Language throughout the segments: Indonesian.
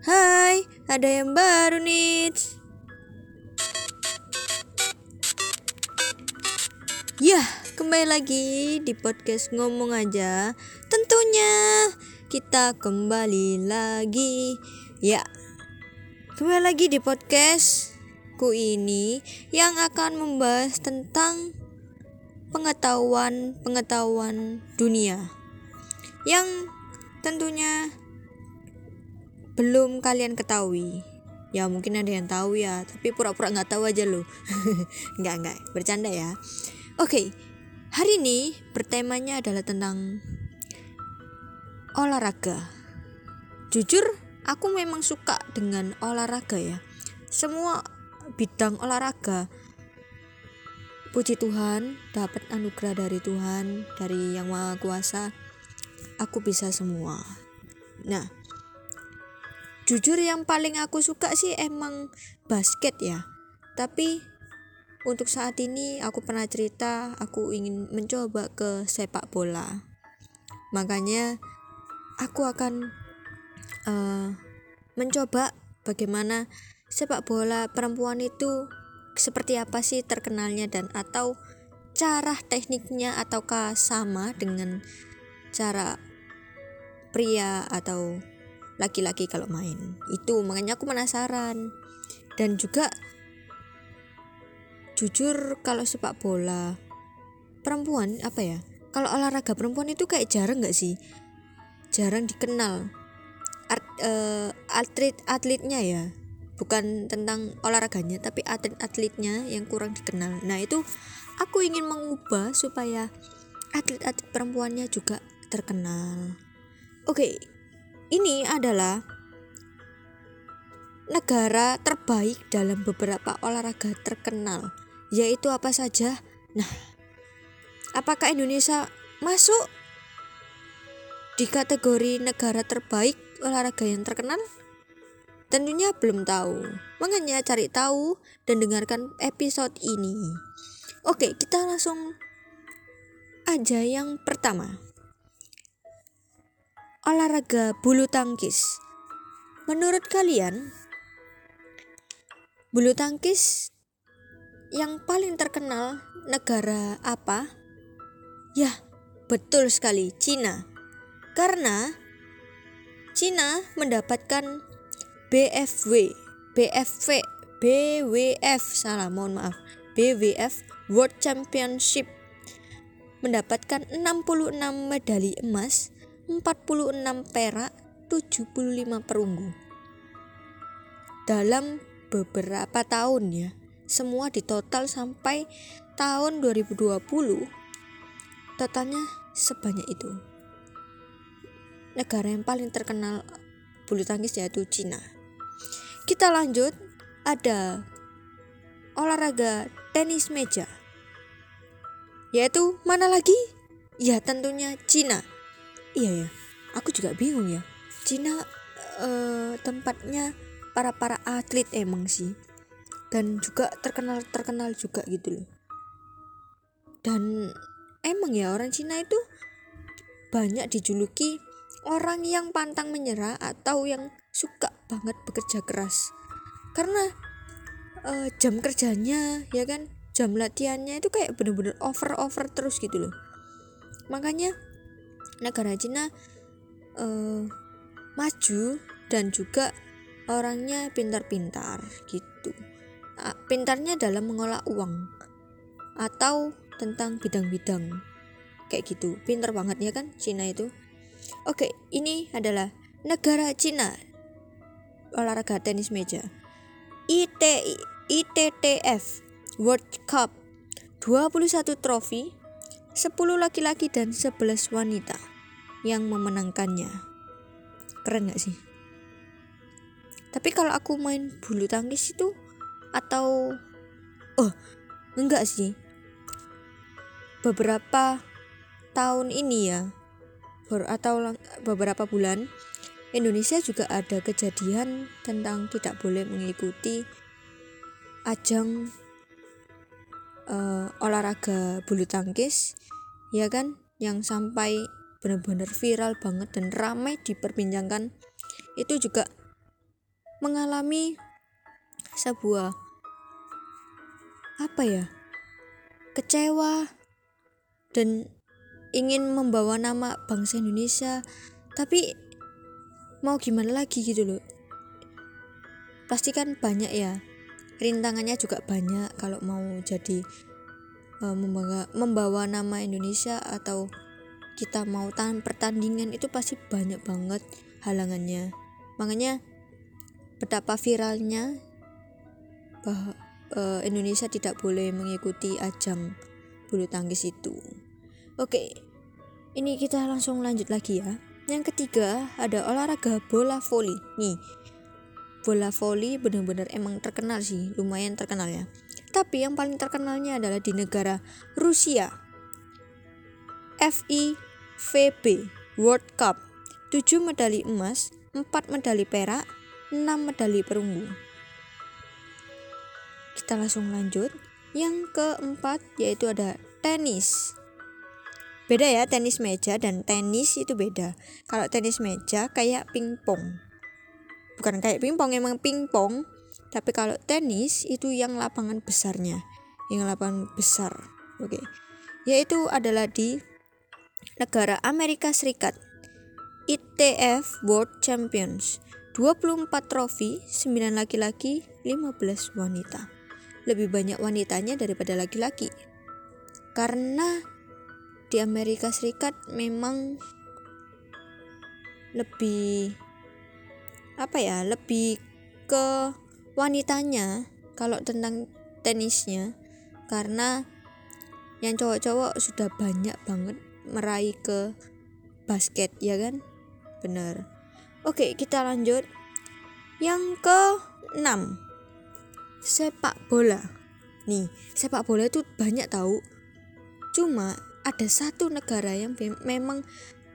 Hai, ada yang baru nih. Yah, kembali lagi di podcast ngomong aja. Tentunya kita kembali lagi. Ya, kembali lagi di podcastku ini yang akan membahas tentang pengetahuan-pengetahuan dunia yang tentunya belum kalian ketahui. Ya mungkin ada yang tahu ya tapi pura-pura nggak tahu aja loh. Nggak nggak. Bercanda ya. Oke hari ini bertemanya adalah tentang olahraga. Jujur aku memang suka dengan olahraga ya. Semua bidang olahraga. Puji Tuhan dapat anugerah dari Tuhan dari yang maha kuasa. Aku bisa semua. Nah jujur yang paling aku suka sih emang basket ya. Tapi untuk saat ini aku pernah cerita aku ingin mencoba ke sepak bola. Makanya aku akan uh, mencoba bagaimana sepak bola perempuan itu seperti apa sih terkenalnya dan atau cara tekniknya ataukah sama dengan cara pria atau laki-laki kalau main. Itu makanya aku penasaran. Dan juga jujur kalau sepak bola perempuan apa ya kalau olahraga perempuan itu kayak jarang nggak sih? Jarang dikenal. Art, uh, atlet atletnya ya. Bukan tentang olahraganya tapi atlet atletnya yang kurang dikenal. Nah itu aku ingin mengubah supaya atlet-atlet perempuannya juga terkenal. Oke okay, ini adalah negara terbaik dalam beberapa olahraga terkenal, yaitu apa saja? Nah, apakah Indonesia masuk di kategori negara terbaik olahraga yang terkenal? Tentunya belum tahu. Makanya cari tahu dan dengarkan episode ini. Oke, kita langsung aja yang pertama olahraga bulu tangkis. Menurut kalian, bulu tangkis yang paling terkenal negara apa? Ya, betul sekali, Cina. Karena Cina mendapatkan BFW, BFV, BWF, salah mohon maaf, BWF World Championship mendapatkan 66 medali emas 46 perak, 75 perunggu. Dalam beberapa tahun ya, semua ditotal sampai tahun 2020 totalnya sebanyak itu. Negara yang paling terkenal bulu tangkis yaitu Cina. Kita lanjut ada olahraga tenis meja. Yaitu mana lagi? Ya tentunya Cina iya ya. Aku juga bingung ya. Cina uh, tempatnya para para atlet emang sih. Dan juga terkenal terkenal juga gitu loh. Dan emang ya orang Cina itu banyak dijuluki orang yang pantang menyerah atau yang suka banget bekerja keras. Karena uh, jam kerjanya ya kan jam latihannya itu kayak bener-bener over over terus gitu loh. Makanya negara Cina uh, maju dan juga orangnya pintar-pintar gitu. Uh, pintarnya dalam mengolah uang atau tentang bidang-bidang kayak gitu. Pintar banget ya kan Cina itu. Oke ini adalah negara Cina. Olahraga tenis meja. IT ITTF World Cup. 21 trofi 10 laki-laki dan 11 wanita yang memenangkannya. Keren gak sih? Tapi kalau aku main bulu tangkis itu atau oh enggak sih beberapa tahun ini ya atau beberapa bulan Indonesia juga ada kejadian tentang tidak boleh mengikuti ajang uh, olahraga bulu tangkis ya kan yang sampai benar-benar viral banget dan ramai diperbincangkan. Itu juga mengalami sebuah apa ya kecewa dan ingin membawa nama bangsa Indonesia. Tapi mau gimana lagi gitu loh. Pasti kan banyak ya rintangannya juga banyak kalau mau jadi uh, membawa, membawa nama Indonesia atau kita mau tahan pertandingan itu pasti banyak banget halangannya. Makanya betapa viralnya bahwa uh, Indonesia tidak boleh mengikuti ajang bulu tangkis itu. Oke ini kita langsung lanjut lagi ya. Yang ketiga ada olahraga bola voli. Nih bola voli benar-benar emang terkenal sih lumayan terkenal ya. Tapi yang paling terkenalnya adalah di negara Rusia FIVB World Cup. 7 medali emas 4 medali perak 6 medali perunggu. Kita langsung lanjut. Yang keempat yaitu ada tenis. Beda ya tenis meja dan tenis itu beda. Kalau tenis meja kayak pingpong. Bukan kayak pingpong emang pingpong. Tapi kalau tenis itu yang lapangan besarnya. Yang lapangan besar. Oke. Yaitu adalah di negara Amerika Serikat ITF World Champions 24 trofi 9 laki-laki 15 wanita. Lebih banyak wanitanya daripada laki-laki. Karena di Amerika Serikat memang lebih apa ya lebih ke wanitanya kalau tentang tenisnya. Karena yang cowok-cowok sudah banyak banget meraih ke basket ya kan? Bener oke kita lanjut. Yang ke 6 sepak bola. Nih sepak bola itu banyak tahu. Cuma ada satu negara yang memang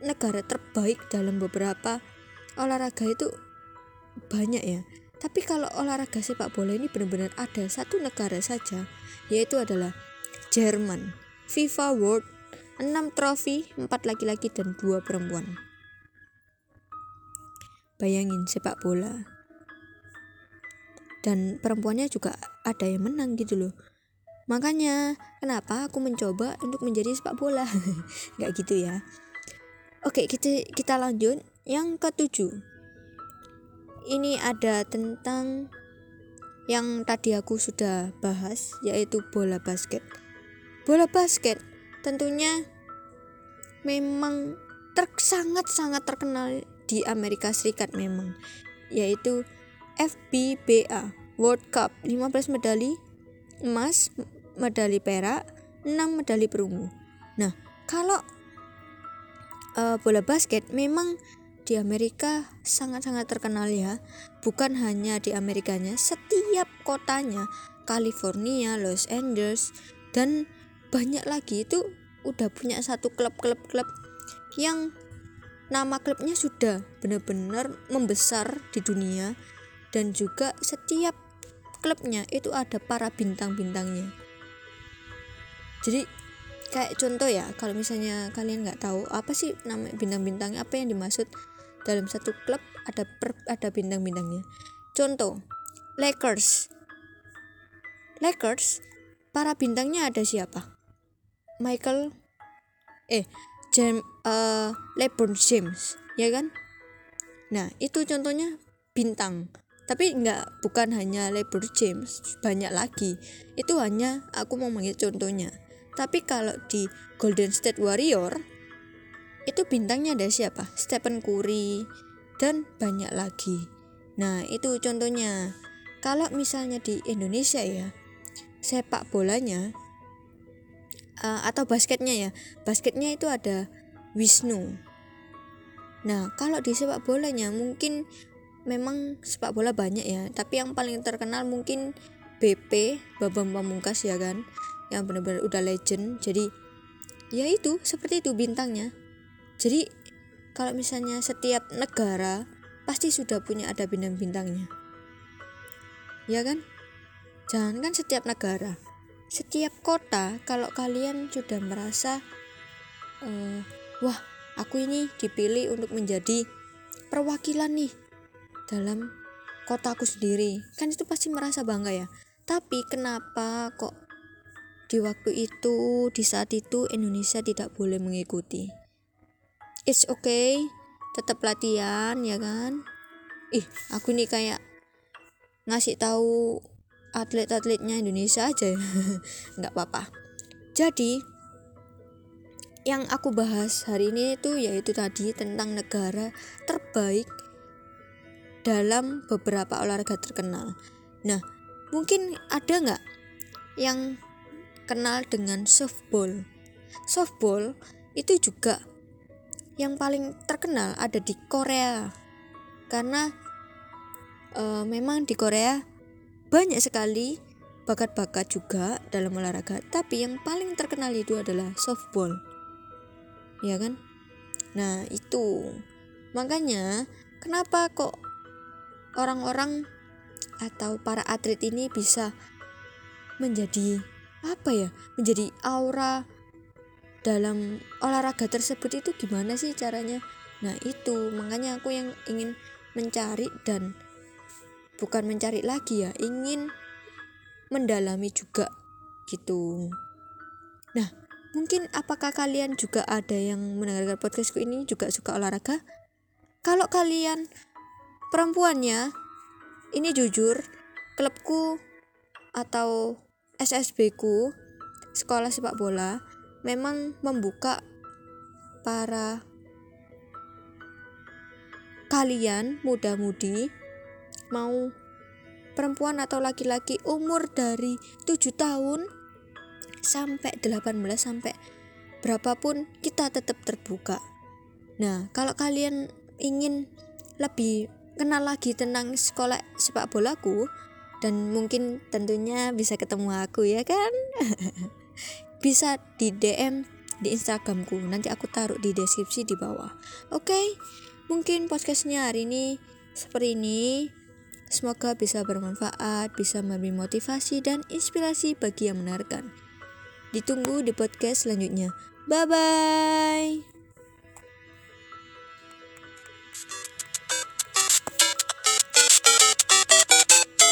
negara terbaik dalam beberapa olahraga itu banyak ya. Tapi kalau olahraga sepak bola ini benar-benar ada satu negara saja yaitu adalah Jerman. FIFA World 6 trofi 4 laki-laki dan 2 perempuan. Bayangin sepak bola. Dan perempuannya juga ada yang menang gitu loh. Makanya kenapa aku mencoba untuk menjadi sepak bola? Nggak gitu ya. Oke kita kita lanjut. Yang ketujuh. Ini ada tentang yang tadi aku sudah bahas yaitu bola basket. Bola basket tentunya memang ter sangat-sangat terkenal di Amerika Serikat memang yaitu FBBA World Cup 15 medali emas, medali perak, 6 medali perunggu. Nah, kalau uh, bola basket memang di Amerika sangat-sangat terkenal ya. Bukan hanya di Amerikanya, setiap kotanya, California, Los Angeles, dan banyak lagi itu udah punya satu klub-klub-klub yang nama klubnya sudah benar-benar membesar di dunia dan juga setiap klubnya itu ada para bintang-bintangnya. Jadi kayak contoh ya kalau misalnya kalian nggak tahu apa sih nama bintang-bintangnya apa yang dimaksud dalam satu klub ada per, ada bintang-bintangnya. Contoh, Lakers. Lakers, para bintangnya ada siapa? Michael eh James uh, LeBron James, ya kan? Nah, itu contohnya bintang. Tapi nggak bukan hanya LeBron James, banyak lagi. Itu hanya aku mau manggil contohnya. Tapi kalau di Golden State Warrior itu bintangnya ada siapa? Stephen Curry dan banyak lagi. Nah, itu contohnya. Kalau misalnya di Indonesia ya, sepak bolanya uh, atau basketnya ya. Basketnya itu ada Wisnu. Nah, kalau di sepak bolanya mungkin memang sepak bola banyak ya, tapi yang paling terkenal mungkin BP Babam Pamungkas ya kan, yang benar-benar udah legend. Jadi ya itu seperti itu bintangnya jadi kalau misalnya setiap negara pasti sudah punya ada bintang-bintangnya ya kan jangan kan setiap negara setiap kota kalau kalian sudah merasa uh, wah aku ini dipilih untuk menjadi perwakilan nih dalam kotaku sendiri kan itu pasti merasa bangga ya. Tapi kenapa kok di waktu itu di saat itu Indonesia tidak boleh mengikuti? It's okay tetap latihan ya kan? Ih aku nih kayak ngasih tahu atlet-atletnya Indonesia aja nggak apa-apa jadi yang aku bahas hari ini itu yaitu tadi tentang negara terbaik dalam beberapa olahraga terkenal nah mungkin ada nggak yang kenal dengan softball. Softball itu juga yang paling terkenal ada di Korea. Karena e, memang di Korea banyak sekali bakat-bakat juga dalam olahraga, tapi yang paling terkenal itu adalah softball. Ya kan? Nah, itu. Makanya kenapa kok orang-orang atau para atlet ini bisa menjadi apa ya menjadi aura dalam olahraga tersebut itu gimana sih caranya nah itu makanya aku yang ingin mencari dan bukan mencari lagi ya ingin mendalami juga gitu. Nah mungkin apakah kalian juga ada yang mendengarkan podcastku ini juga suka olahraga? Kalau kalian perempuannya ini jujur klubku atau SSB ku sekolah sepak bola memang membuka para kalian muda-mudi mau perempuan atau laki-laki umur dari 7 tahun sampai 18 sampai berapapun kita tetap terbuka. Nah, kalau kalian ingin lebih kenal lagi tentang sekolah sepak bolaku, dan mungkin tentunya bisa ketemu aku ya kan bisa di DM di Instagramku nanti aku taruh di deskripsi di bawah oke okay? mungkin podcastnya hari ini seperti ini Semoga bisa bermanfaat, bisa memberi motivasi dan inspirasi bagi yang mendengarkan. Ditunggu di podcast selanjutnya. Bye bye.